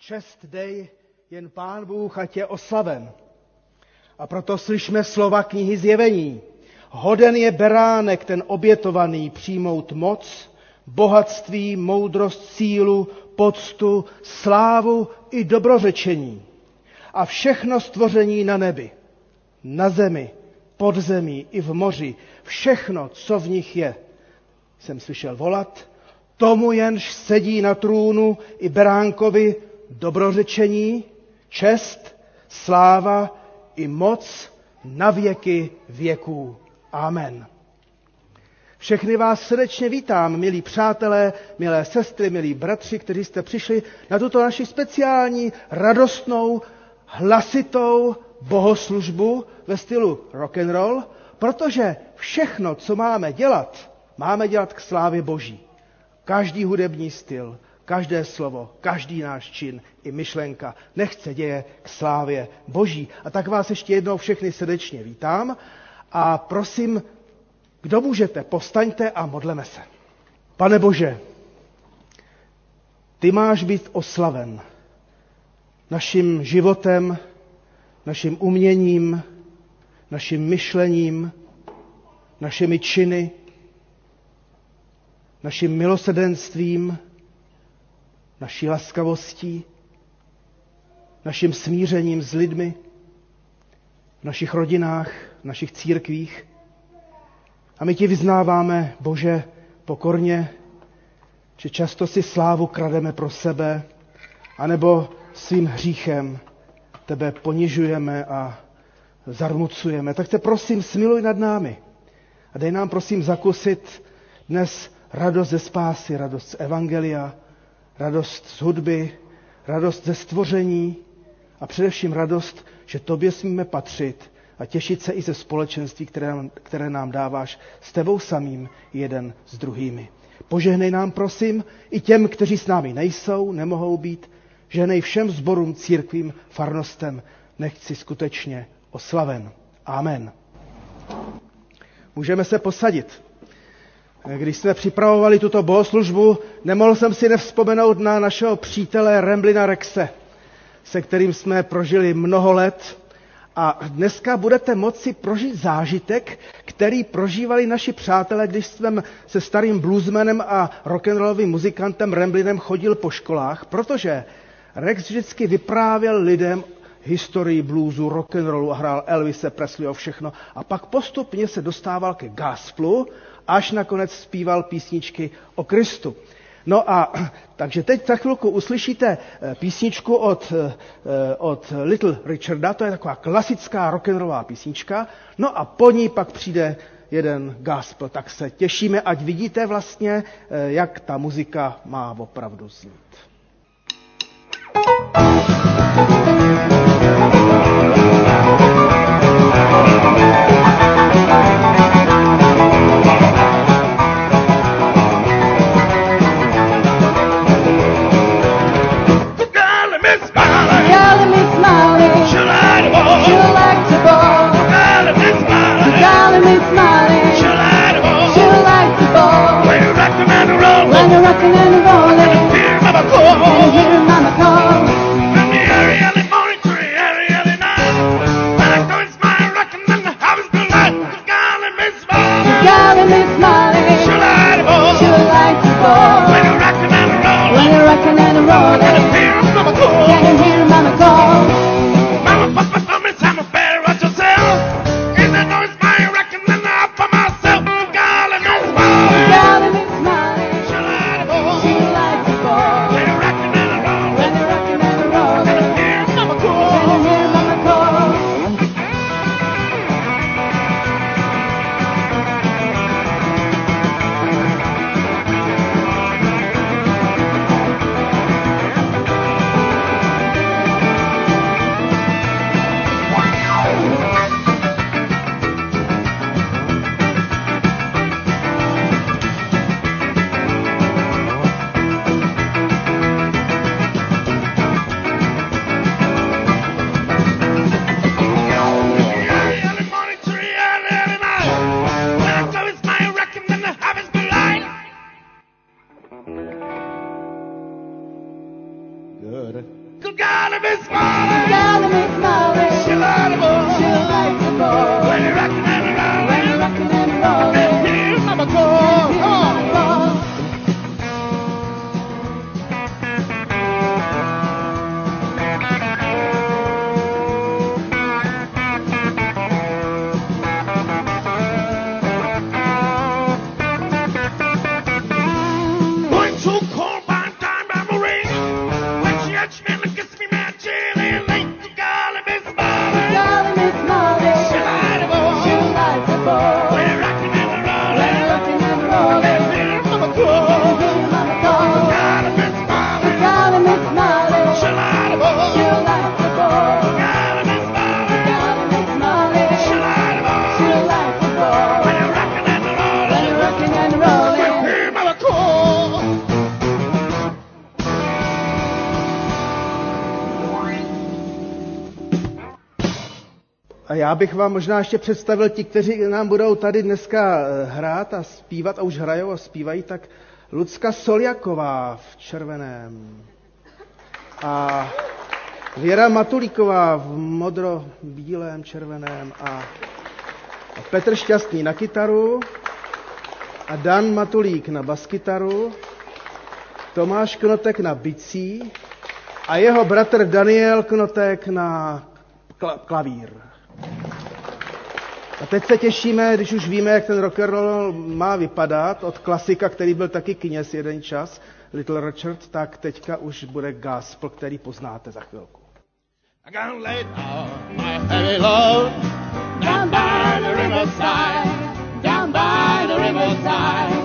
Čest dej jen Pán Bůh, ať je oslaven. A proto slyšme slova knihy Zjevení. Hoden je beránek ten obětovaný přijmout moc, bohatství, moudrost, sílu, poctu, slávu i dobrořečení. A všechno stvoření na nebi, na zemi, pod zemí i v moři, všechno, co v nich je, jsem slyšel volat, tomu jenž sedí na trůnu i beránkovi dobrořečení, čest, sláva i moc na věky věků. Amen. Všechny vás srdečně vítám, milí přátelé, milé sestry, milí bratři, kteří jste přišli na tuto naši speciální, radostnou, hlasitou bohoslužbu ve stylu rock and roll, protože všechno, co máme dělat, máme dělat k slávě Boží. Každý hudební styl, každé slovo, každý náš čin i myšlenka nechce děje k slávě Boží. A tak vás ještě jednou všechny srdečně vítám a prosím, kdo můžete, povstaňte a modleme se. Pane Bože, ty máš být oslaven naším životem, naším uměním, naším myšlením, našimi činy, naším milosedenstvím, naší laskavostí, naším smířením s lidmi, v našich rodinách, v našich církvích. A my ti vyznáváme, Bože, pokorně, že často si slávu krademe pro sebe, anebo svým hříchem tebe ponižujeme a zarmucujeme. Tak te prosím, smiluj nad námi. A dej nám prosím zakusit dnes radost ze spásy, radost z evangelia, radost z hudby, radost ze stvoření a především radost, že tobě smíme patřit a těšit se i ze společenství, které nám, které nám dáváš s tebou samým jeden s druhými. Požehnej nám, prosím, i těm, kteří s námi nejsou, nemohou být, žehnej všem zborům, církvím, farnostem, nechci skutečně oslaven. Amen. Můžeme se posadit. Když jsme připravovali tuto bohoslužbu, nemohl jsem si nevzpomenout na našeho přítele Remblina Rexe, se kterým jsme prožili mnoho let. A dneska budete moci prožít zážitek, který prožívali naši přátelé, když jsme se starým bluesmanem a rock'n'rollovým muzikantem Remblinem chodil po školách, protože Rex vždycky vyprávěl lidem historii bluesu, rock'n'rollu a hrál Elvise Presleyho všechno. A pak postupně se dostával ke gospelu, až nakonec zpíval písničky o Kristu. No a takže teď za chvilku uslyšíte eh, písničku od, eh, od Little Richarda, to je taková klasická rock'n'rollová písnička, no a po ní pak přijde jeden gospel, tak se těšíme, ať vidíte vlastně, eh, jak ta muzika má opravdu znít. já bych vám možná ještě představil ti, kteří nám budou tady dneska eh, hrát a zpívat, a už hrajou a zpívají, tak Lucka Soljaková v červeném. A Věra Matulíková v modro-bílém, červeném a Petr Šťastný na kytaru a Dan Matulík na baskytaru, Tomáš Knotek na bicí a jeho bratr Daniel Knotek na klavír. A teď se těšíme, když už víme, jak ten rock and roll má vypadat, od klasika, který byl taky kněz jeden čas, Little Richard, tak teďka už bude gospel, který poznáte za chvilku. I by the riverside,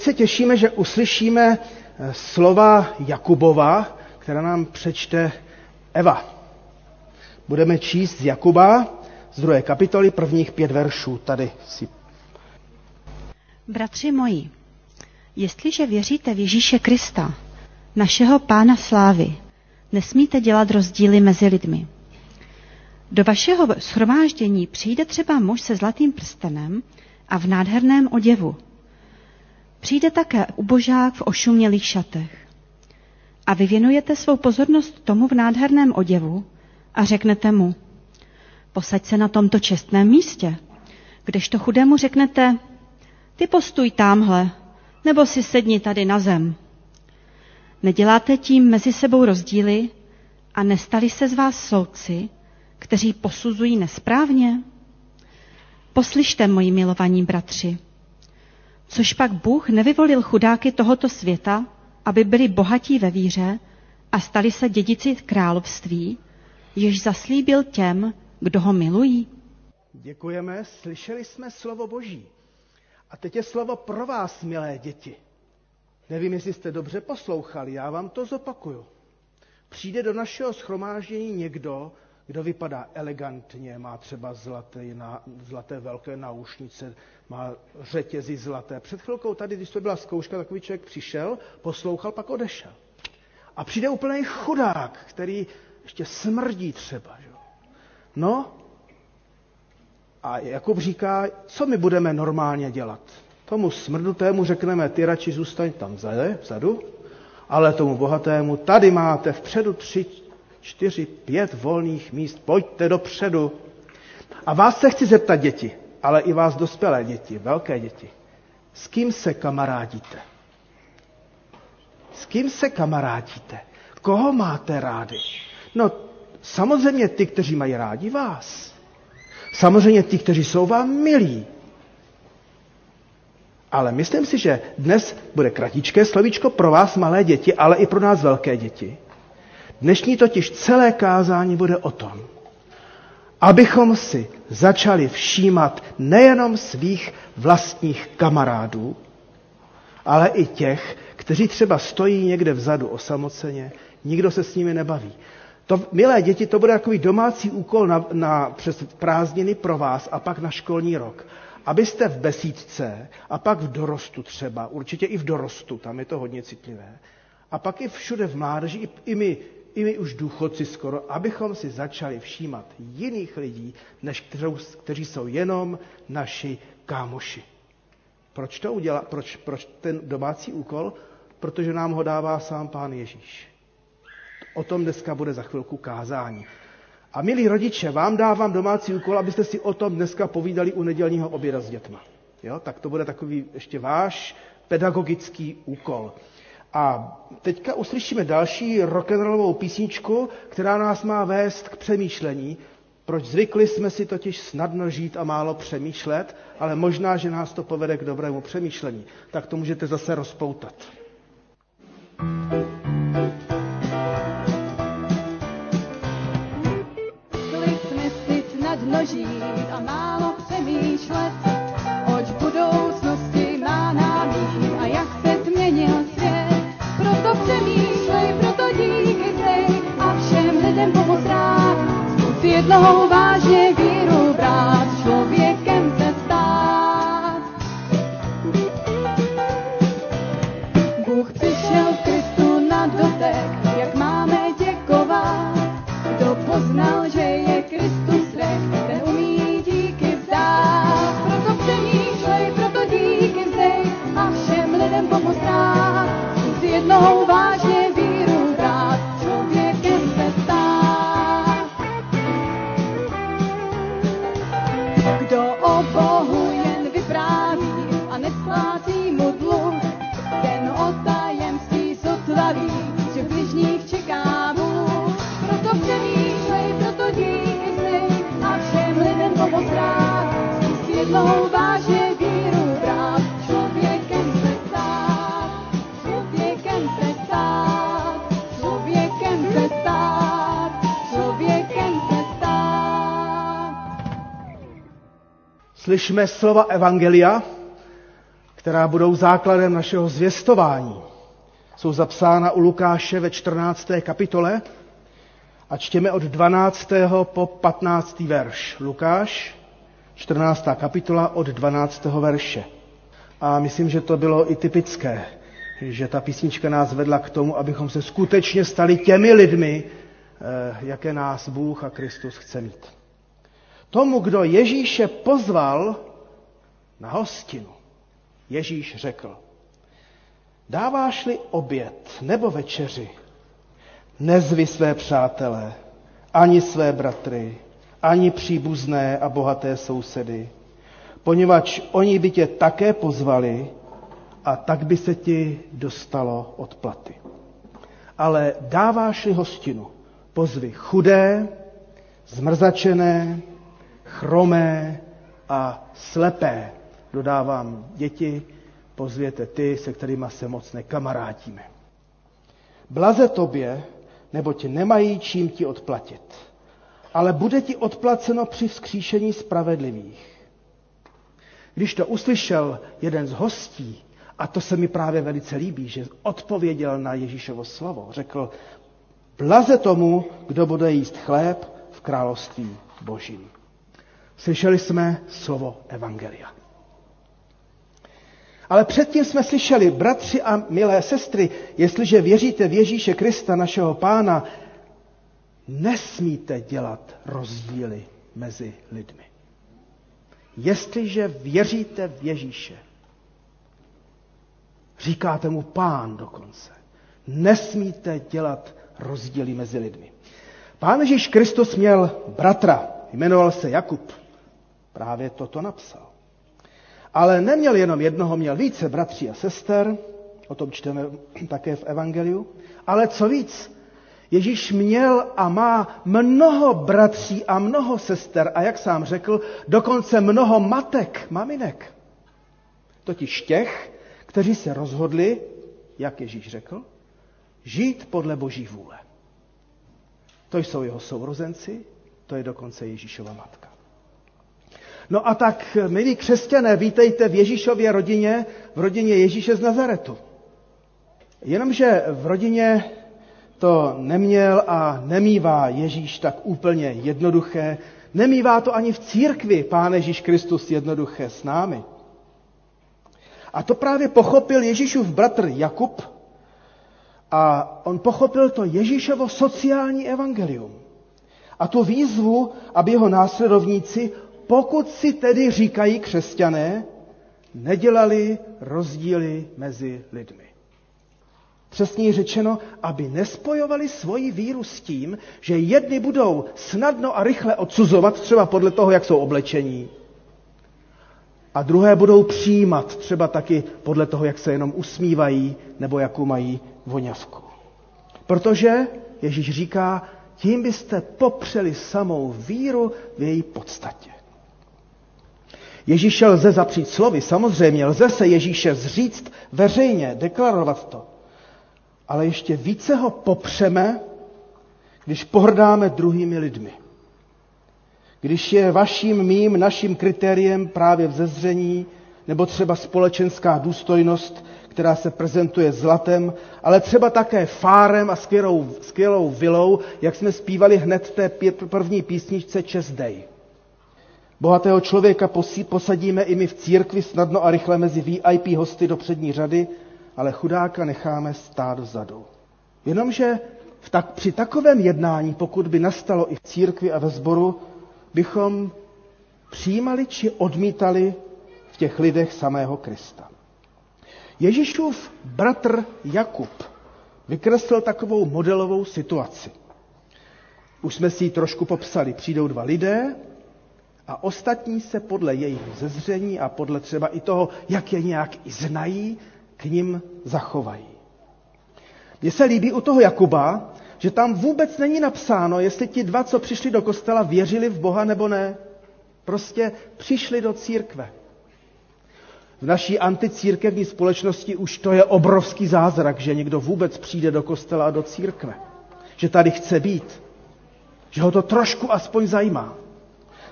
teď se těšíme, že uslyšíme eh, slova Jakubova, která nám přečte Eva. Budeme číst z Jakuba, z druhé kapitoly, prvních pět veršů. Tady si. Bratři moji, jestliže věříte v Ježíše Krista, našeho pána slávy, nesmíte dělat rozdíly mezi lidmi. Do vašeho schromáždění přijde třeba muž se zlatým prstenem a v nádherném oděvu. Přijde také ubožák v ošumělých šatech. A vy věnujete svou pozornost tomu v nádherném oděvu a řeknete mu, posaď se na tomto čestném místě, kdežto chudému řeknete, ty postuj tamhle, nebo si sedni tady na zem. Neděláte tím mezi sebou rozdíly a nestali se z vás soudci, kteří posuzují nesprávně? Poslyšte, moji milovaní bratři, což pak Bůh nevyvolil chudáky tohoto světa, aby byli bohatí ve víře a stali se dědici království, jež zaslíbil těm, kdo ho milují? Děkujeme, slyšeli jsme slovo Boží. A teď je slovo pro vás, milé děti. Nevím, jestli jste dobře poslouchali, já vám to zopakuju. Přijde do našeho schromáždění někdo, kdo vypadá elegantně, má třeba zlaté, na, zlaté velké náušnice, má řetězy zlaté. Před chvilkou tady, když to byla zkouška, takový člověk přišel, poslouchal, pak odešel. A přijde úplný chudák, který ještě smrdí třeba. Že? No, a Jakub říká, co my budeme normálně dělat. Tomu smrdutému řekneme, ty radši zůstaň tam vzadu, ale tomu bohatému, tady máte vpředu tři, čtyři, pět volných míst, pojďte dopředu. A vás se chci zeptat, děti, ale i vás dospělé děti, velké děti. S kým se kamarádíte? S kým se kamarádíte? Koho máte rádi? No, samozřejmě ty, kteří mají rádi vás. Samozřejmě ty, kteří jsou vám milí. Ale myslím si, že dnes bude kratičké slovíčko pro vás, malé děti, ale i pro nás velké děti. Dnešní totiž celé kázání bude o tom, abychom si začali všímat nejenom svých vlastních kamarádů, ale i těch, kteří třeba stojí někde vzadu osamoceně, nikdo se s nimi nebaví. To, milé děti, to bude takový domácí úkol na, na, přes prázdniny pro vás a pak na školní rok. Abyste v besídce a pak v dorostu třeba, určitě i v dorostu, tam je to hodně citlivé, a pak i všude v mládeži, i, i my i my už důchodci skoro, abychom si začali všímat jiných lidí, než kterou, kteří jsou jenom naši kámoši. Proč to udělat? Proč, proč ten domácí úkol? Protože nám ho dává sám Pán Ježíš. O tom dneska bude za chvilku kázání. A milí rodiče, vám dávám domácí úkol, abyste si o tom dneska povídali u nedělního oběda s dětma. Jo? Tak to bude takový ještě váš pedagogický úkol. A teďka uslyšíme další rock'n'rollovou písničku, která nás má vést k přemýšlení. Proč zvykli jsme si totiž snadno žít a málo přemýšlet, ale možná, že nás to povede k dobrému přemýšlení. Tak to můžete zase rozpoutat. Kolik jsme si snadno žít a málo přemýšlet, jednou vážně víru brát, Slyšme slova Evangelia, která budou základem našeho zvěstování. Jsou zapsána u Lukáše ve 14. kapitole a čtěme od 12. po 15. verš. Lukáš, 14. kapitola od 12. verše. A myslím, že to bylo i typické, že ta písnička nás vedla k tomu, abychom se skutečně stali těmi lidmi, eh, jaké nás Bůh a Kristus chce mít. Tomu, kdo Ježíše pozval na hostinu, Ježíš řekl, dáváš-li oběd nebo večeři, nezvi své přátelé, ani své bratry, ani příbuzné a bohaté sousedy, poněvadž oni by tě také pozvali a tak by se ti dostalo odplaty. Ale dáváš-li hostinu, pozvi chudé, zmrzačené, chromé a slepé. Dodávám děti, pozvěte ty, se kterými se moc nekamarátíme. Blaze tobě, neboť nemají čím ti odplatit. Ale bude ti odplaceno při vzkříšení spravedlivých. Když to uslyšel jeden z hostí, a to se mi právě velice líbí, že odpověděl na Ježíšovo slovo, řekl, blaze tomu, kdo bude jíst chléb v království božím. Slyšeli jsme slovo Evangelia. Ale předtím jsme slyšeli, bratři a milé sestry, jestliže věříte v Ježíše Krista, našeho pána, nesmíte dělat rozdíly mezi lidmi. Jestliže věříte v Ježíše, říkáte mu pán dokonce, nesmíte dělat rozdíly mezi lidmi. Pán Ježíš Kristus měl bratra, jmenoval se Jakub. Právě toto napsal. Ale neměl jenom jednoho, měl více bratří a sester, o tom čteme také v Evangeliu, ale co víc, Ježíš měl a má mnoho bratří a mnoho sester a jak sám řekl, dokonce mnoho matek, maminek. Totiž těch, kteří se rozhodli, jak Ježíš řekl, žít podle boží vůle. To jsou jeho sourozenci, to je dokonce Ježíšova matka. No a tak, milí křesťané, vítejte v Ježíšově rodině, v rodině Ježíše z Nazaretu. Jenomže v rodině to neměl a nemývá Ježíš tak úplně jednoduché. Nemývá to ani v církvi Pán Ježíš Kristus jednoduché s námi. A to právě pochopil Ježíšův bratr Jakub a on pochopil to Ježíšovo sociální evangelium. A tu výzvu, aby jeho následovníci pokud si tedy říkají křesťané, nedělali rozdíly mezi lidmi. Přesně řečeno, aby nespojovali svoji víru s tím, že jedni budou snadno a rychle odsuzovat, třeba podle toho, jak jsou oblečení, a druhé budou přijímat, třeba taky podle toho, jak se jenom usmívají nebo jakou mají voňavku. Protože Ježíš říká, tím byste popřeli samou víru v její podstatě. Ježíše lze zapřít slovy, samozřejmě, lze se Ježíše zříct veřejně, deklarovat to. Ale ještě více ho popřeme, když pohrdáme druhými lidmi. Když je vaším, mým, naším kritériem právě vzezření, nebo třeba společenská důstojnost, která se prezentuje zlatem, ale třeba také fárem a skvělou, skvělou vilou, jak jsme zpívali hned té první písničce Day. Bohatého člověka posadíme i my v církvi snadno a rychle mezi VIP hosty do přední řady, ale chudáka necháme stát vzadu. Jenomže v tak, při takovém jednání, pokud by nastalo i v církvi a ve sboru, bychom přijímali či odmítali v těch lidech samého Krista. Ježíšův bratr Jakub vykreslil takovou modelovou situaci. Už jsme si ji trošku popsali. Přijdou dva lidé, a ostatní se podle jejich zezření a podle třeba i toho, jak je nějak i znají, k ním zachovají. Mně se líbí u toho Jakuba, že tam vůbec není napsáno, jestli ti dva, co přišli do kostela, věřili v Boha nebo ne. Prostě přišli do církve. V naší anticírkevní společnosti už to je obrovský zázrak, že někdo vůbec přijde do kostela a do církve. Že tady chce být. Že ho to trošku aspoň zajímá.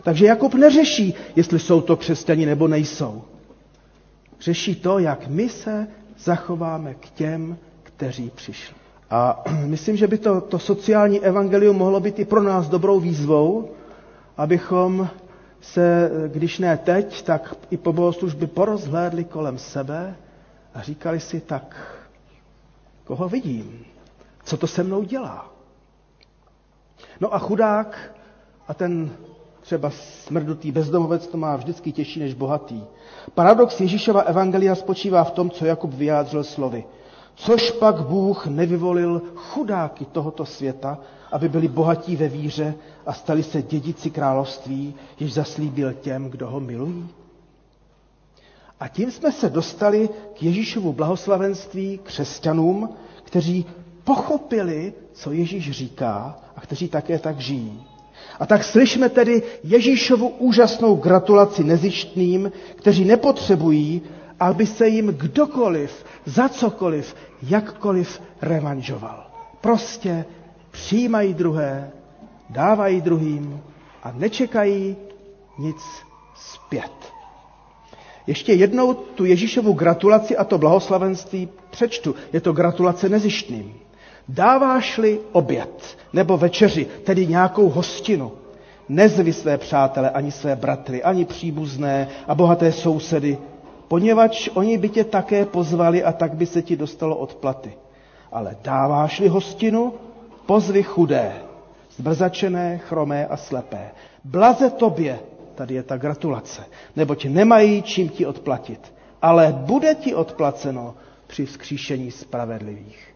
Takže Jakub neřeší, jestli jsou to křesťani nebo nejsou. řeší to, jak my se zachováme k těm, kteří přišli. A myslím, že by to, to sociální evangelium mohlo být i pro nás dobrou výzvou, abychom se, když ne teď, tak i po bohoslužby porozhlédli kolem sebe a říkali si tak, koho vidím, co to se mnou dělá. No a chudák a ten třeba smrdutý bezdomovec to má vždycky těžší než bohatý. Paradox Ježíšova evangelia spočívá v tom, co Jakub vyjádřil slovy. Což pak Bůh nevyvolil chudáky tohoto světa, aby byli bohatí ve víře a stali se dědici království, jež zaslíbil těm, kdo ho milují? A tím jsme se dostali k Ježíšovu blahoslavenství křesťanům, kteří pochopili, co Ježíš říká a kteří také tak žijí. A tak slyšme tedy Ježíšovu úžasnou gratulaci nezištným, kteří nepotřebují, aby se jim kdokoliv, za cokoliv, jakkoliv revanžoval. Prostě přijímají druhé, dávají druhým a nečekají nic zpět. Ještě jednou tu Ježíšovu gratulaci a to blahoslavenství přečtu. Je to gratulace nezištným. Dáváš-li oběd nebo večeři, tedy nějakou hostinu, nezvi své přátele, ani své bratry, ani příbuzné a bohaté sousedy, poněvadž oni by tě také pozvali a tak by se ti dostalo odplaty. Ale dáváš-li hostinu, pozvi chudé, zbrzačené, chromé a slepé. Blaze tobě, tady je ta gratulace, neboť nemají čím ti odplatit, ale bude ti odplaceno při vzkříšení spravedlivých.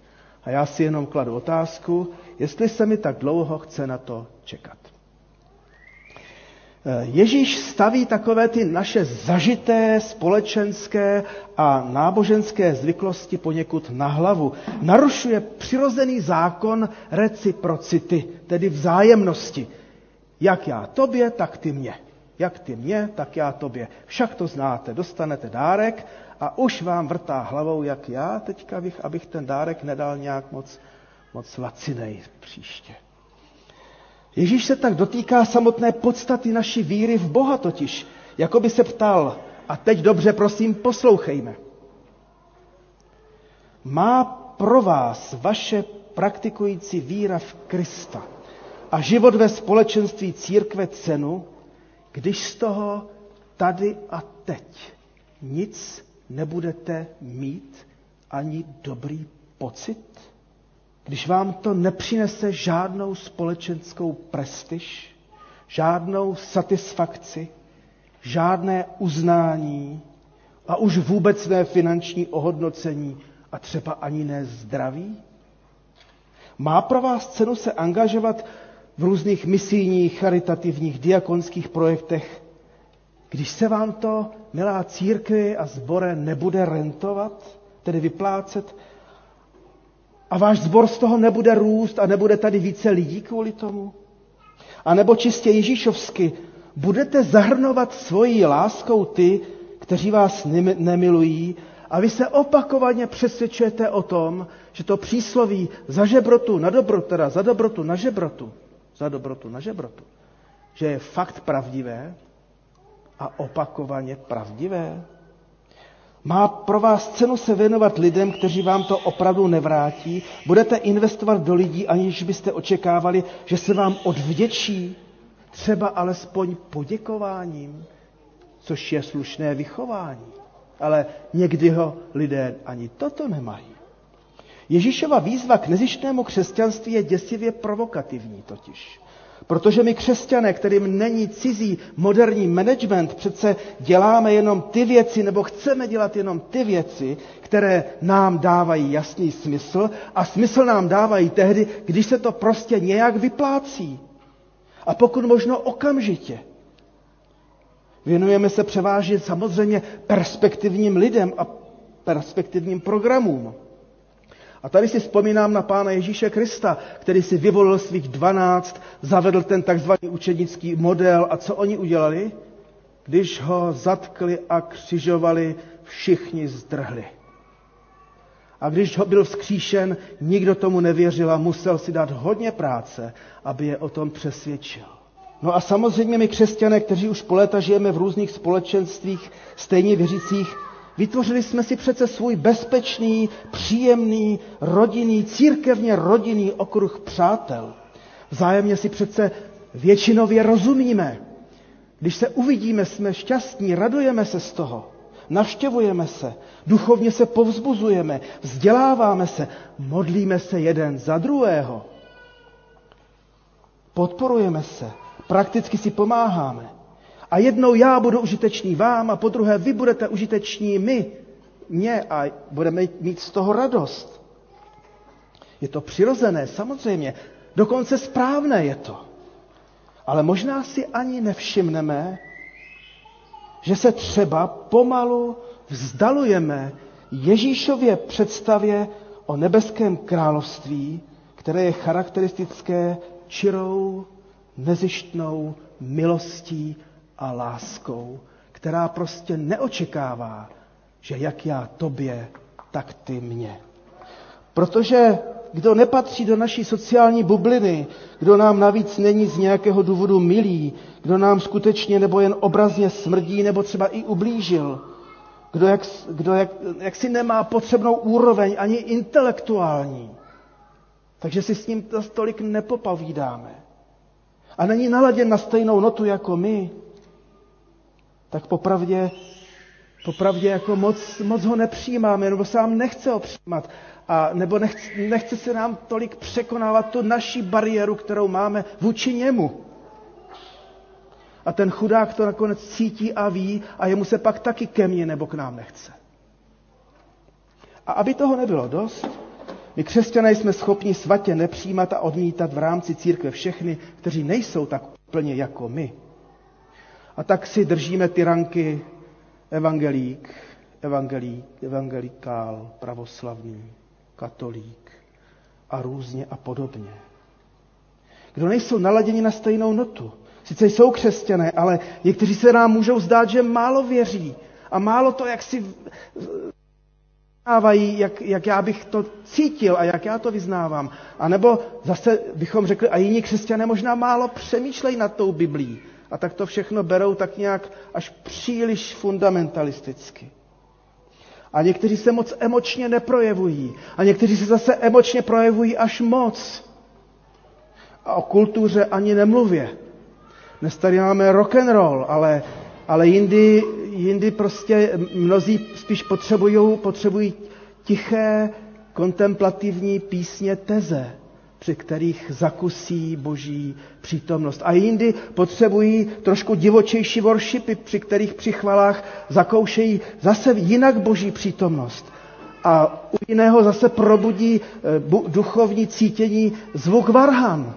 A já si jenom kladu otázku, jestli se mi tak dlouho chce na to čekat. Eh, Ježíš staví takové ty naše zažité společenské a náboženské zvyklosti poněkud na hlavu. Narušuje přirozený zákon reciprocity, tedy vzájemnosti. Jak já tobě, tak ty mě. Jak ty mě, tak já tobě. Však to znáte, dostanete dárek a už vám vrtá hlavou, jak já teďka bych, abych ten dárek nedal nějak moc, moc lacinej příště. Ježíš se tak dotýká samotné podstaty naší víry v Boha totiž, jako by se ptal, a teď dobře prosím poslouchejme. Má pro vás vaše praktikující víra v Krista a život ve společenství církve cenu, když z toho tady a teď nic nebudete mít ani dobrý pocit? Když vám to nepřinese žádnou společenskou prestiž, žádnou satisfakci, žádné uznání a už vůbec ne finanční ohodnocení a třeba ani ne zdraví? Má pro vás cenu se angažovat v různých misijních, charitativních, diakonských projektech, když se vám to, milá církvi a zbore, nebude rentovat, tedy vyplácet, a váš zbor z toho nebude růst a nebude tady více lidí kvůli tomu? A nebo čistě Ježíšovsky, budete zahrnovat svojí láskou ty, kteří vás nemilují a vy se opakovaně přesvědčujete o tom, že to přísloví za žebrotu na dobrotu, teda za dobrotu na žebrotu, za dobrotu na žebrotu, že je fakt pravdivé a opakovaně pravdivé? Má pro vás cenu se věnovat lidem, kteří vám to opravdu nevrátí? Budete investovat do lidí, aniž byste očekávali, že se vám odvděčí? Třeba alespoň poděkováním, což je slušné vychování. Ale někdy ho lidé ani toto nemají. Ježíšova výzva k nezištnému křesťanství je děsivě provokativní totiž. Protože my křesťané, kterým není cizí moderní management, přece děláme jenom ty věci, nebo chceme dělat jenom ty věci, které nám dávají jasný smysl a smysl nám dávají tehdy, když se to prostě nějak vyplácí. A pokud možno okamžitě. Věnujeme se převážně samozřejmě perspektivním lidem a perspektivním programům. A tady si vzpomínám na pána Ježíše Krista, který si vyvolil svých dvanáct, zavedl ten takzvaný učenický model. A co oni udělali? Když ho zatkli a křižovali, všichni zdrhli. A když ho byl vzkříšen, nikdo tomu nevěřil a musel si dát hodně práce, aby je o tom přesvědčil. No a samozřejmě my křesťané, kteří už po léta žijeme v různých společenstvích stejně věřících, Vytvořili jsme si přece svůj bezpečný, příjemný, rodinný, církevně rodinný okruh přátel. Vzájemně si přece většinově rozumíme. Když se uvidíme, jsme šťastní, radujeme se z toho, navštěvujeme se, duchovně se povzbuzujeme, vzděláváme se, modlíme se jeden za druhého. Podporujeme se, prakticky si pomáháme. A jednou já budu užitečný vám a po druhé vy budete užiteční my, mě a budeme mít z toho radost. Je to přirozené, samozřejmě. Dokonce správné je to. Ale možná si ani nevšimneme, že se třeba pomalu vzdalujeme Ježíšově představě o nebeském království, které je charakteristické čirou, nezištnou milostí a láskou, která prostě neočekává, že jak já tobě, tak ty mě. Protože kdo nepatří do naší sociální bubliny, kdo nám navíc není z nějakého důvodu milý, kdo nám skutečně nebo jen obrazně smrdí nebo třeba i ublížil, kdo, jak, kdo jak, jak si nemá potřebnou úroveň ani intelektuální, takže si s ním to tolik nepopovídáme a není naladěn na stejnou notu jako my, tak popravdě, popravdě jako moc, moc ho nepřijímáme, nebo sám nechce ho přijímat, a nebo nechce, nechce se nám tolik překonávat tu naši bariéru, kterou máme vůči němu. A ten chudák to nakonec cítí a ví a jemu se pak taky ke mně nebo k nám nechce. A aby toho nebylo dost, my křesťané jsme schopni svatě nepřijímat a odmítat v rámci církve všechny, kteří nejsou tak úplně jako my. A tak si držíme ty ranky evangelík, evangelík, evangelikál, pravoslavný, katolík a různě a podobně. Kdo nejsou naladěni na stejnou notu. Sice jsou křesťané, ale někteří se nám můžou zdát, že málo věří a málo to, jak si vyznávají, jak, jak já bych to cítil a jak já to vyznávám. A nebo zase bychom řekli, a jiní křesťané možná málo přemýšlejí nad tou Biblí. A tak to všechno berou tak nějak až příliš fundamentalisticky. A někteří se moc emočně neprojevují. A někteří se zase emočně projevují až moc. A o kultuře ani nemluvě. Dnes tady máme rock and roll, ale, ale jindy, jindy prostě mnozí spíš potřebují, potřebují tiché, kontemplativní písně teze, při kterých zakusí boží přítomnost. A jindy potřebují trošku divočejší worshipy, při kterých při chvalách zakoušejí zase jinak boží přítomnost. A u jiného zase probudí eh, duchovní cítění zvuk varhan.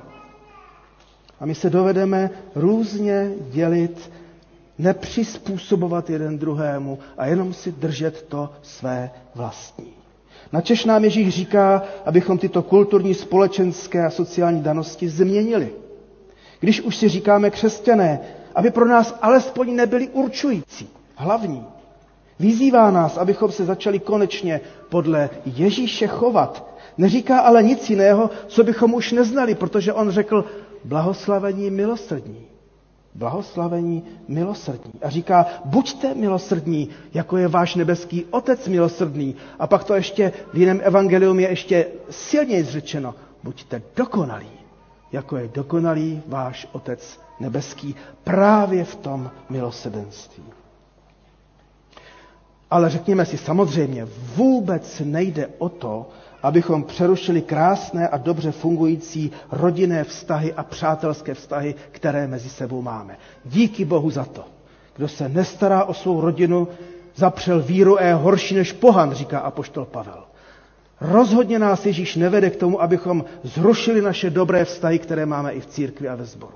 A my se dovedeme různě dělit, nepřizpůsobovat jeden druhému a jenom si držet to své vlastní. Načež nám Ježíš říká, abychom tyto kulturní, společenské a sociální danosti změnili. Když už si říkáme křesťané, aby pro nás alespoň nebyli určující, hlavní. Vyzývá nás, abychom se začali konečně podle Ježíše chovat. Neříká ale nic jiného, co bychom už neznali, protože on řekl, blahoslavení milosrdní. Blahoslavení milosrdní. A říká, buďte milosrdní, jako je váš nebeský otec milosrdný. A pak to ještě v jiném evangelium je ještě silněji zřečeno. Buďte dokonalí, jako je dokonalý váš otec nebeský právě v tom milosrdenství. Ale řekněme si, samozřejmě vůbec nejde o to, abychom přerušili krásné a dobře fungující rodinné vztahy a přátelské vztahy, které mezi sebou máme. Díky Bohu za to. Kdo se nestará o svou rodinu, zapřel víru a je horší než pohan, říká apoštol Pavel. Rozhodně nás Ježíš nevede k tomu, abychom zrušili naše dobré vztahy, které máme i v církvi a ve sboru.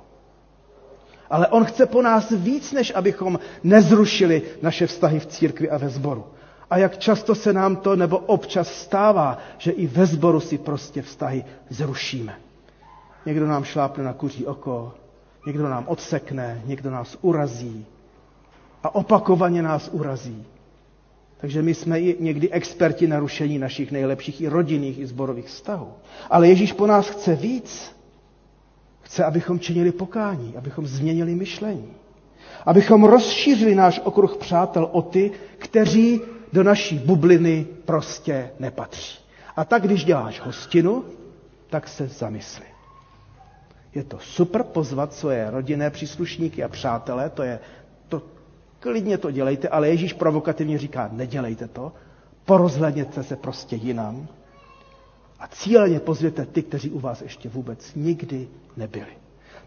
Ale on chce po nás víc, než abychom nezrušili naše vztahy v církvi a ve sboru. A jak často se nám to nebo občas stává, že i ve sboru si prostě vztahy zrušíme. Někdo nám šlápne na kuří oko, někdo nám odsekne, někdo nás urazí a opakovaně nás urazí. Takže my jsme i někdy experti na rušení našich nejlepších i rodinných, i zborových vztahů. Ale Ježíš po nás chce víc. Chce, abychom činili pokání, abychom změnili myšlení. Abychom rozšířili náš okruh přátel o ty, kteří do naší bubliny prostě nepatří. A tak, když děláš hostinu, tak se zamysli. Je to super pozvat svoje rodinné příslušníky a přátelé, to je, to, klidně to dělejte, ale Ježíš provokativně říká, nedělejte to, porozhledněte se prostě jinam a cíleně pozvěte ty, kteří u vás ještě vůbec nikdy nebyli.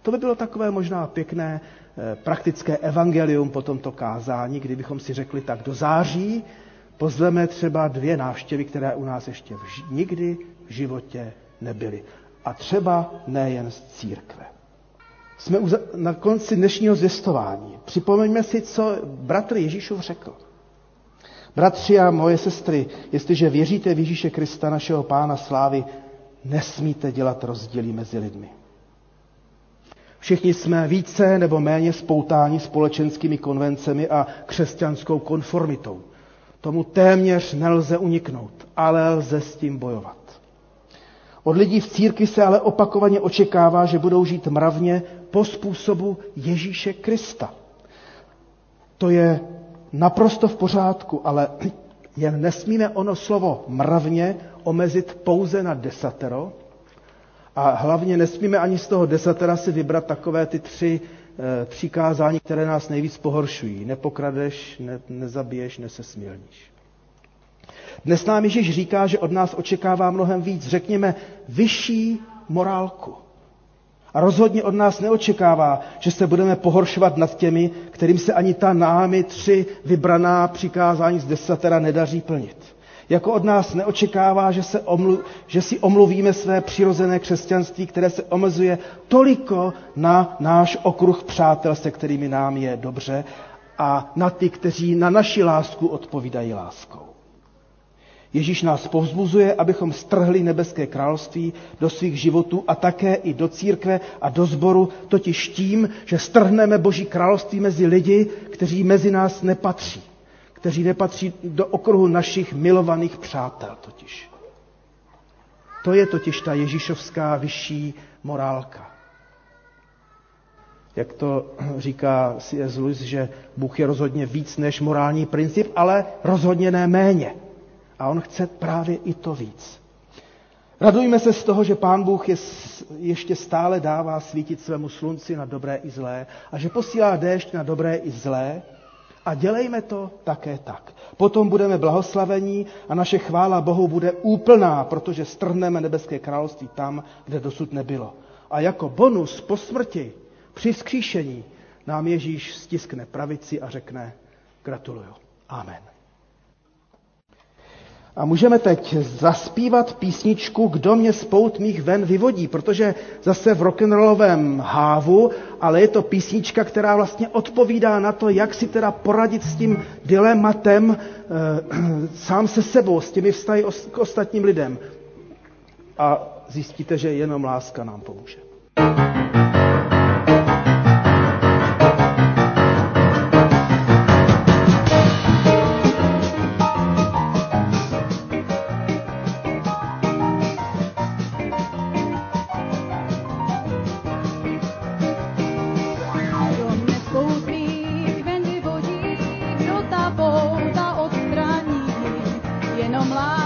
To by bylo takové možná pěkné eh, praktické evangelium po tomto kázání, kdybychom si řekli tak do září pozveme třeba dvě návštěvy, které u nás ještě v, nikdy v životě nebyly. A třeba nejen z církve. Jsme na konci dnešního zvěstování. Připomeňme si, co bratr Ježíšův řekl. Bratři a moje sestry, jestliže věříte v Ježíše Krista, našeho pána slávy, nesmíte dělat rozdíly mezi lidmi. Všichni jsme více nebo méně spoutáni společenskými konvencemi a křesťanskou konformitou. Tomu téměř nelze uniknout, ale lze s tím bojovat. Od lidí v církvi se ale opakovaně očekává, že budou žít mravně po způsobu Ježíše Krista. To je naprosto v pořádku, ale jen nesmíme ono slovo mravně omezit pouze na desatero, a hlavně nesmíme ani z toho desatera si vybrat takové ty tři přikázání, které nás nejvíc pohoršují. Nepokradeš, ne, nezabiješ, nesesmilníš. Dnes nám Ježíš říká, že od nás očekává mnohem víc, řekněme, vyšší morálku. A rozhodně od nás neočekává, že se budeme pohoršovat nad těmi, kterým se ani ta námi tři vybraná přikázání z desatera nedaří plnit. Jako od nás neočekává, že, se omlu, že si omluvíme své přirozené křesťanství, které se omezuje toliko na náš okruh přátel, se kterými nám je dobře, a na ty, kteří na naši lásku odpovídají láskou. Ježíš nás povzbuzuje, abychom strhli nebeské království do svých životů a také i do církve a do sboru, totiž tím, že strhneme Boží království mezi lidi, kteří mezi nás nepatří kteří nepatří do okruhu našich milovaných přátel totiž. To je totiž ta ježíšovská vyšší morálka. Jak to říká C.S. Lewis, že Bůh je rozhodně víc než morální princip, ale rozhodně ne méně. A on chce právě i to víc. Radujme se z toho, že Pán Bůh je, ještě stále dává svítit svému slunci na dobré i zlé a že posílá déšť na dobré i zlé a dělejme to také tak. Potom budeme blahoslavení a naše chvála Bohu bude úplná, protože strhneme nebeské království tam, kde dosud nebylo. A jako bonus po smrti, při skříšení, nám Ježíš stiskne pravici a řekne gratuluju. Amen. A můžeme teď zaspívat písničku Kdo mě z pout mých ven vyvodí, protože zase v rock'n'rollovém hávu, ale je to písnička, která vlastně odpovídá na to, jak si teda poradit s tím dilematem e, sám se sebou, s těmi vztahy k ostatním lidem. A zjistíte, že jenom láska nám pomůže. Jenom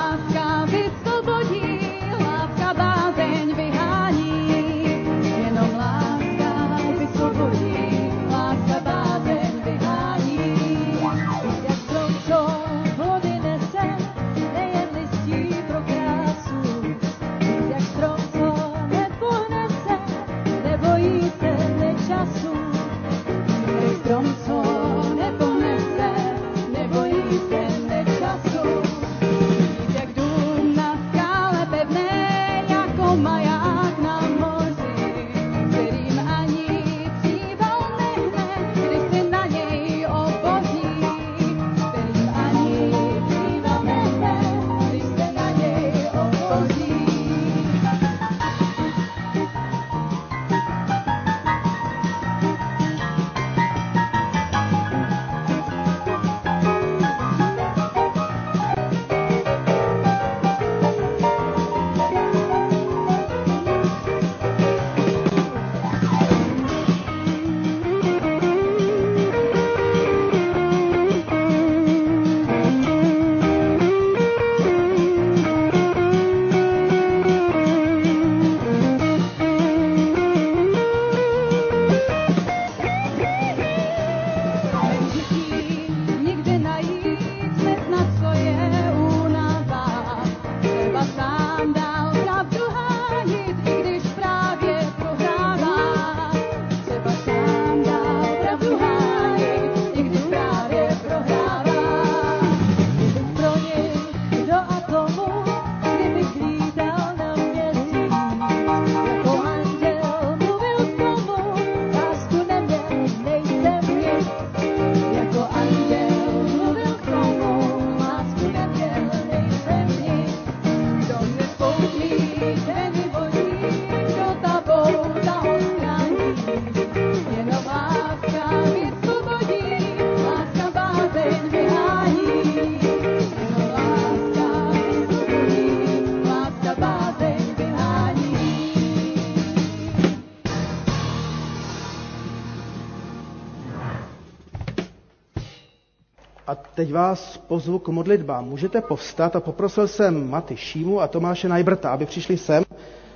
teď vás pozvu k modlitbám. Můžete povstat a poprosil jsem Maty Šímu a Tomáše Najbrta, aby přišli sem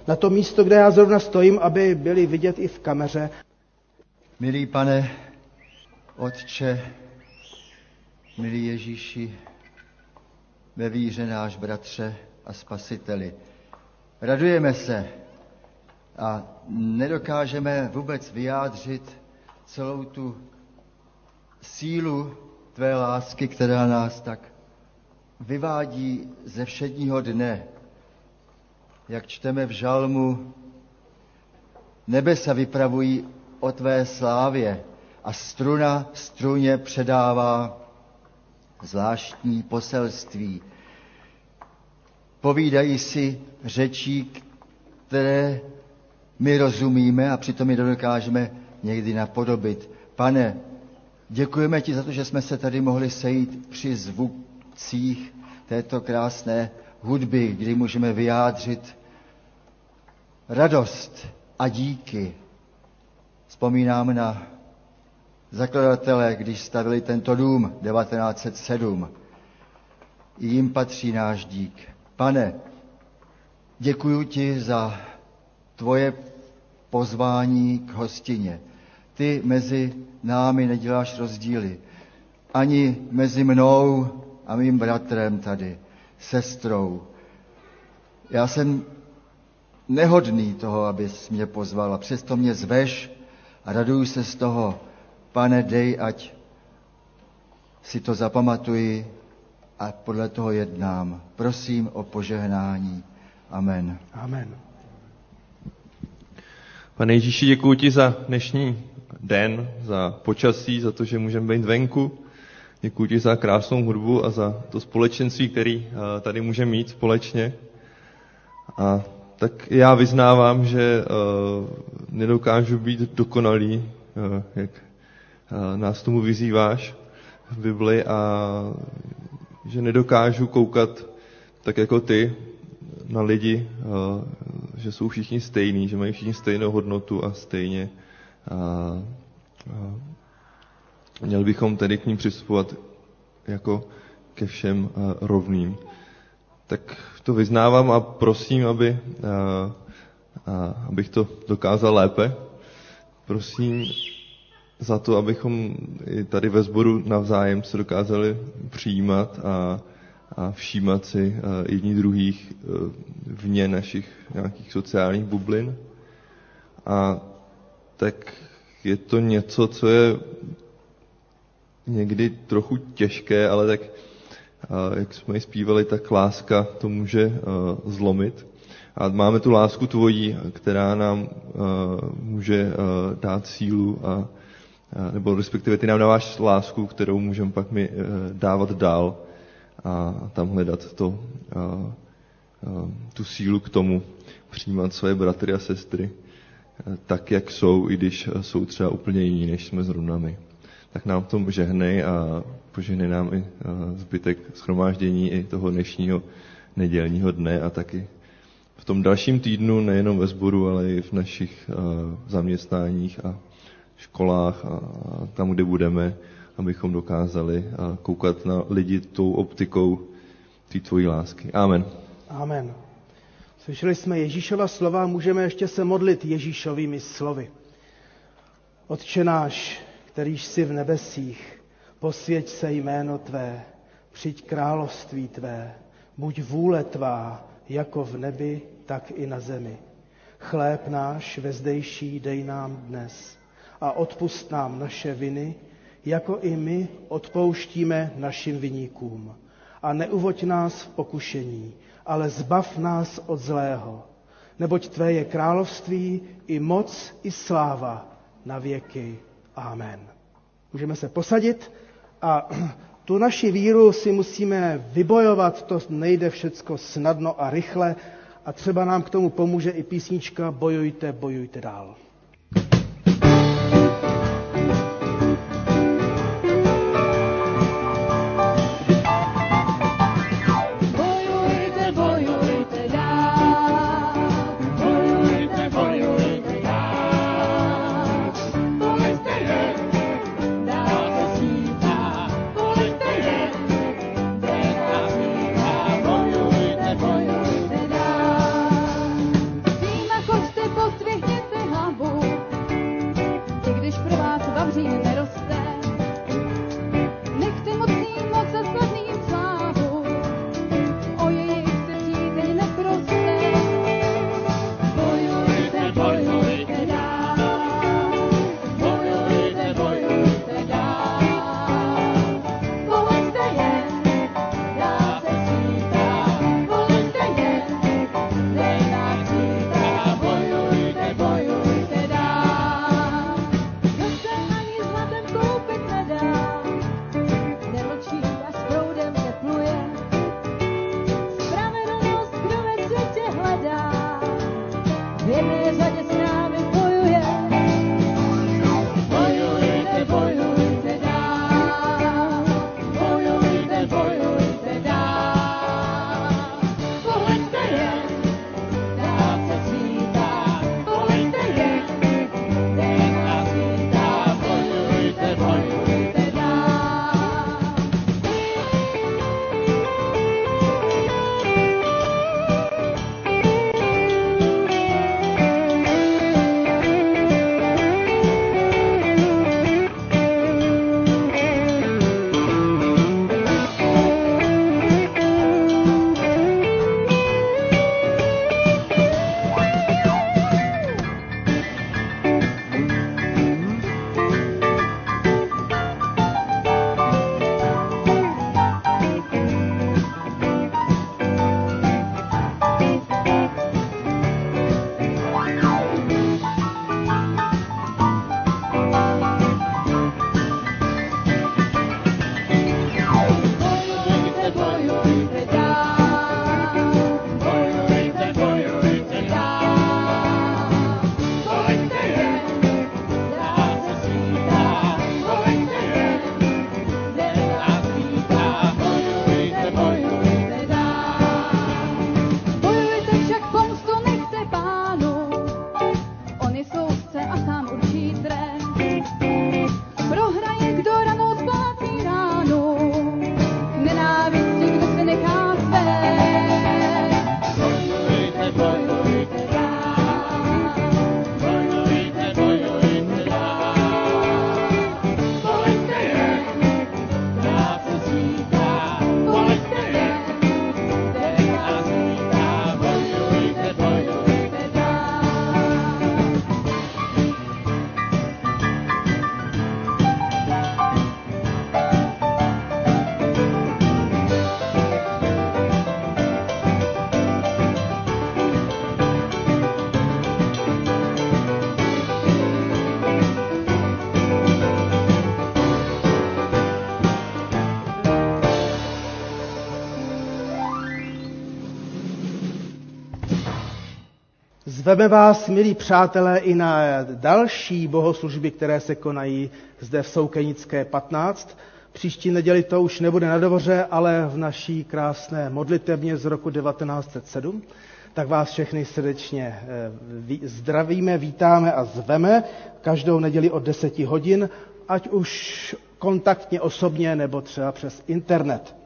na to místo, kde já zrovna stojím, aby byli vidět i v kameře. Milý pane, Otče, milý Ježíši, ve víře náš bratře a spasiteli. Radujeme se a nedokážeme vůbec vyjádřit celou tu sílu tvé lásky, která nás tak vyvádí ze všedního dne. Jak čteme v žalmu, nebesa vypravují o tvé slávě a struna struně předává zvláštní poselství. Povídají si řečí, které my rozumíme a přitom je dokážeme někdy napodobit. Pane, děkujeme ti za to, že jsme se tady mohli sejít při zvukcích této krásné hudby, kdy můžeme vyjádřit radost a díky. Vzpomínám na zakladatele, když stavili tento dům 1907. I jim patří náš dík. Pane, děkuji ti za tvoje pozvání k hostině. Ty mezi námi neděláš rozdíly. Ani mezi mnou a mým bratrem tady, sestrou. Já jsem nehodný toho, abys mě pozval a přesto mě zveš a raduju se z toho. Pane, dej, ať si to zapamatuji a podle toho jednám. Prosím o požehnání. Amen. Amen. Pane Ježíši, děkuji ti za dnešní den, za počasí, za to, že můžeme být venku. Děkuji ti za krásnou hudbu a za to společenství, který eh, tady můžeme mít společně. A tak já vyznávám, že uh, nedokážu být dokonalý, uh, jak nás tomu vyzýváš v Bibli a že nedokážu koukat tak jako ty na lidi, že jsou všichni stejní, že mají všichni stejnou hodnotu a stejně. Uh, uh, měli bychom tedy k ním přistupovat jako ke všem rovným tak to vyznávám a prosím, aby, a, a, abych to dokázal lépe. Prosím za to, abychom i tady ve sboru navzájem se dokázali přijímat a, a všímat si jední druhých e, vně našich nějakých sociálních bublin. A tak je to něco, co je někdy trochu těžké, ale tak jak jsme ji zpívali, tak láska to může zlomit. A máme tu lásku tvojí, která nám může dát sílu a nebo respektive ty nám dáváš lásku, kterou můžeme pak e, dávat dál a tam hledat to, tu sílu k tomu, přijímat své bratry a sestry e, tak, jak jsou, i když jsou třeba úplně jiní, než jsme zrovna my tak nám v tom žehnej a požehnej nám i zbytek schromáždění i toho dnešního nedělního dne a taky v tom dalším týdnu, nejenom ve sboru, ale i v našich zaměstnáních a školách a tam, kde budeme, abychom dokázali koukat na lidi tou optikou té tvojí lásky. Amen. Amen. Slyšeli jsme Ježíšova slova, můžeme ještě se modlit Ježíšovými slovy. Otče náš, kterýž jsi v nebesích, posvěť se jméno Tvé, přijď království Tvé, buď vůle Tvá, jako v nebi, tak i na zemi. Chléb náš vezdejší dej nám dnes a odpust nám naše viny, jako i my odpouštíme našim viníkům. A neuvoď nás v pokušení, ale zbav nás od zlého. Neboť Tvé je království i moc i sláva na věky. Amen. Můžeme se posadit a tu naši víru si musíme vybojovat, to nejde všecko snadno a rychle a třeba nám k tomu pomůže i písnička Bojujte, bojujte dál. Zveme vás, milí přátelé, i na další bohoslužby, které se konají zde v Soukenické 15. Příští neděli to už nebude na dvoře, ale v naší krásné modlitevně z roku 1907. Tak vás všechny srdečně eh, zdravíme, vítáme a zveme každou neděli od 10 hodin, ať už kontaktně osobně nebo třeba přes internet.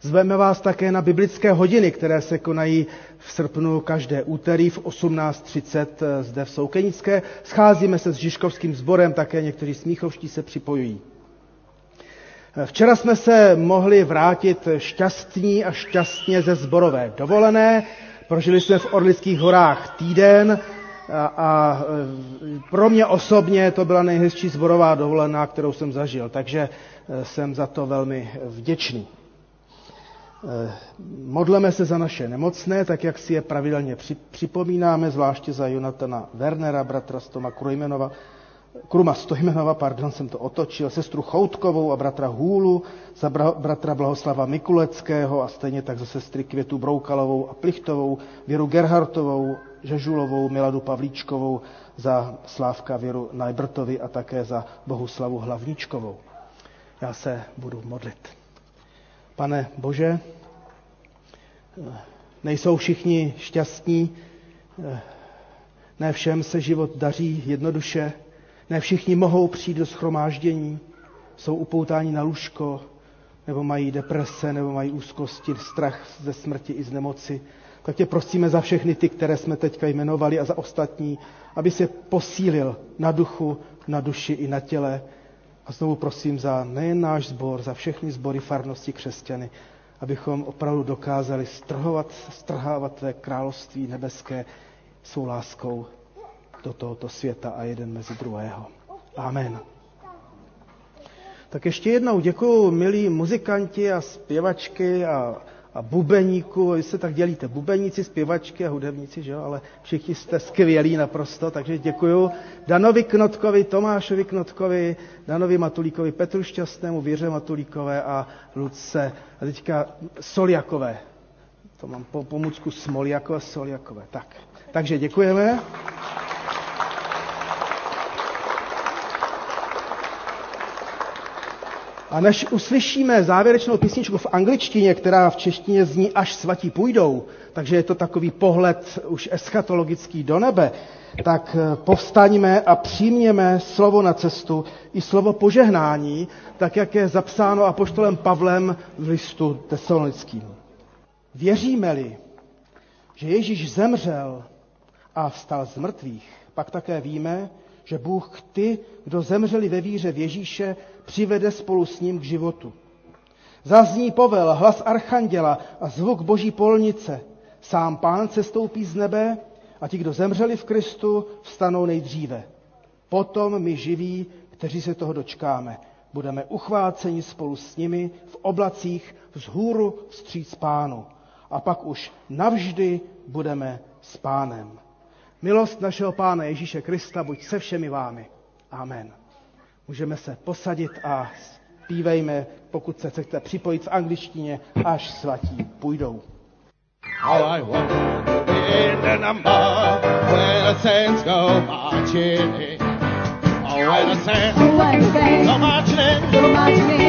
Zveme vás také na biblické hodiny, které se konají v srpnu každé úterý v 18.30 eh, zde v Soukenické. Scházíme se s Žižkovským sborem, také někteří smíchovští se připojují. Eh, včera jsme se mohli vrátit šťastní a šťastně ze zborové dovolené. Prožili jsme v Orlických horách týden a, a eh, pro mě osobně to byla nejhezčí zborová dovolená, kterou jsem zažil, takže jsem za to velmi vděčný. Eh, modleme se za naše nemocné, tak jak si je pravidelně připomínáme, zvláště za Jonatana Wernera, bratra Stoma Krujmenova, Kruma Stojmenova, pardon, jsem to otočil, sestru Choutkovou a bratra Hůlu, za bratra Blahoslava Mikuleckého a stejně tak za sestry Květu Broukalovou a Plichtovou, Věru Gerhartovou, Žežulovou, Miladu Pavlíčkovou, za Slávka Věru Najbrtovi a také za Bohuslavu Hlavníčkovou. Já se budu modlit. Pane Bože, nejsou všichni šťastní, ne všem se život daří jednoduše, ne všichni mohou přijít do schromáždění, jsou upoutáni na lůžko, nebo mají deprese, nebo mají úzkosti, strach ze smrti i z nemoci. Tak tě prosíme za všechny ty, které jsme teďka jmenovali a za ostatní, aby se posílil na duchu, na duši i na těle, a znovu prosím za nejen náš sbor, za všechny sbory farnosti křesťany, abychom opravdu dokázali strhovat, strhávat tvé království nebeské svou láskou do tohoto světa a jeden mezi druhého. Amen. Tak ještě jednou děkuji milí muzikanti a zpěvačky a a bubeníků, vy se tak dělíte, bubeníci, zpěvačky a hudebníci, že jo? ale všichni jste skvělí naprosto, takže děkuju Danovi Knotkovi, Tomášovi Knotkovi, Danovi Matulíkovi, Petru Šťastnému, Věře Matulíkové a Luce a teďka Soljakové. To mám po pomůcku Smoljakové, Soljakové. Tak, Takže děkujeme. A než uslyšíme závěrečnou písničku v angličtině, která v češtině zní až svatí půjdou, takže je to takový pohled už eschatologický do nebe, tak eh, povstaňme a přijměme slovo na cestu i slovo požehnání, tak jak je zapsáno apoštolem Pavlem v listu tesalonickým. Věříme-li, že Ježíš zemřel a vstal z mrtvých, pak také víme, že Bůh ty, kdo zemřeli ve víře v Ježíše, přivede spolu s ním k životu. Zazní povel, hlas archanděla a zvuk boží polnice. Sám pán se stoupí z nebe a ti, kdo zemřeli v Kristu, vstanou nejdříve. Potom my živí, kteří se toho dočkáme. Budeme uchváceni spolu s nimi v oblacích vzhůru vstříc pánu. A pak už navždy budeme s pánem. Milost našeho Pána Ježíše Krista buď se všemi vámi. Amen. Můžeme se posadit a zpívejme, pokud se chcete připojit v angličtině, až svatí půjdou. How I want to be in the number when the saints go marching. Oh, when the saints When the saints go marching. go marching Oh,